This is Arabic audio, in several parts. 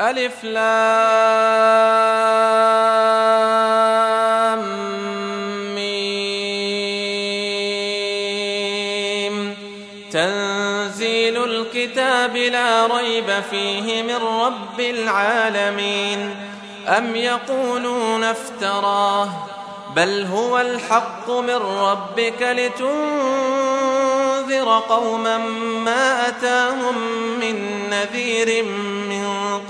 ألف لام ميم. تنزيل الكتاب لا ريب فيه من رب العالمين. أم يقولون افتراه. بل هو الحق من ربك لتنذر قوما ما أتاهم من نذير من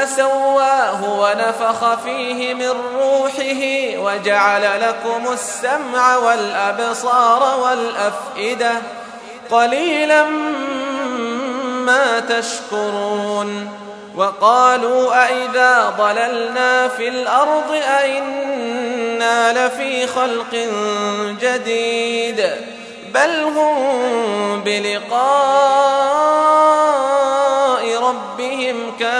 ثم سواه ونفخ فيه من روحه وجعل لكم السمع والأبصار والأفئدة قليلا ما تشكرون وقالوا أئذا ضللنا في الأرض أئنا لفي خلق جديد بل هم بلقاء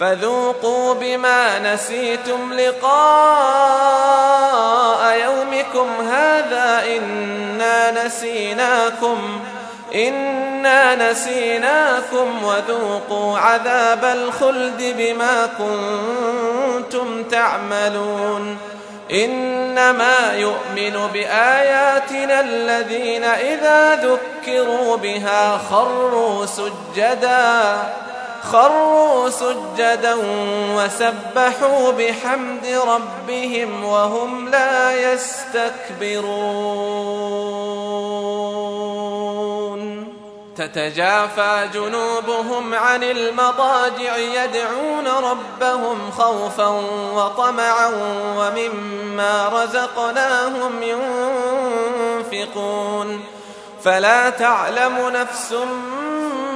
فذوقوا بما نسيتم لقاء يومكم هذا إنا نسيناكم إنا نسيناكم وذوقوا عذاب الخلد بما كنتم تعملون. إنما يؤمن بآياتنا الذين إذا ذكروا بها خروا سجدا. خروا سجدا وسبحوا بحمد ربهم وهم لا يستكبرون. تتجافى جنوبهم عن المضاجع يدعون ربهم خوفا وطمعا ومما رزقناهم ينفقون. فلا تعلم نفس ما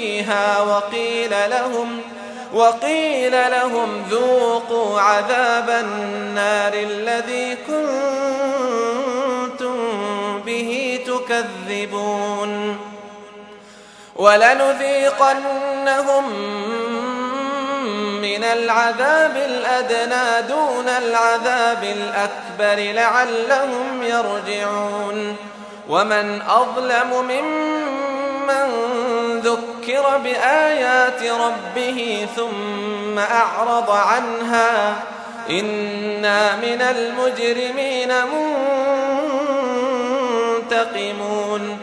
فيها وقيل لهم وقيل لهم ذوقوا عذاب النار الذي كنتم به تكذبون. ولنذيقنهم من العذاب الأدنى دون العذاب الأكبر لعلهم يرجعون. ومن أظلم ممن ذكر بآيات ربه ثم أعرض عنها. إنا من المجرمين منتقمون.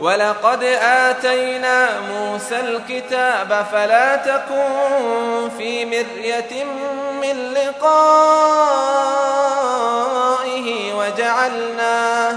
ولقد آتينا موسى الكتاب فلا تكن في مرية من لقائه وجعلناه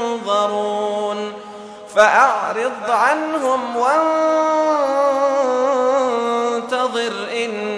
ينظرون فأعرض عنهم وانتظر إنهم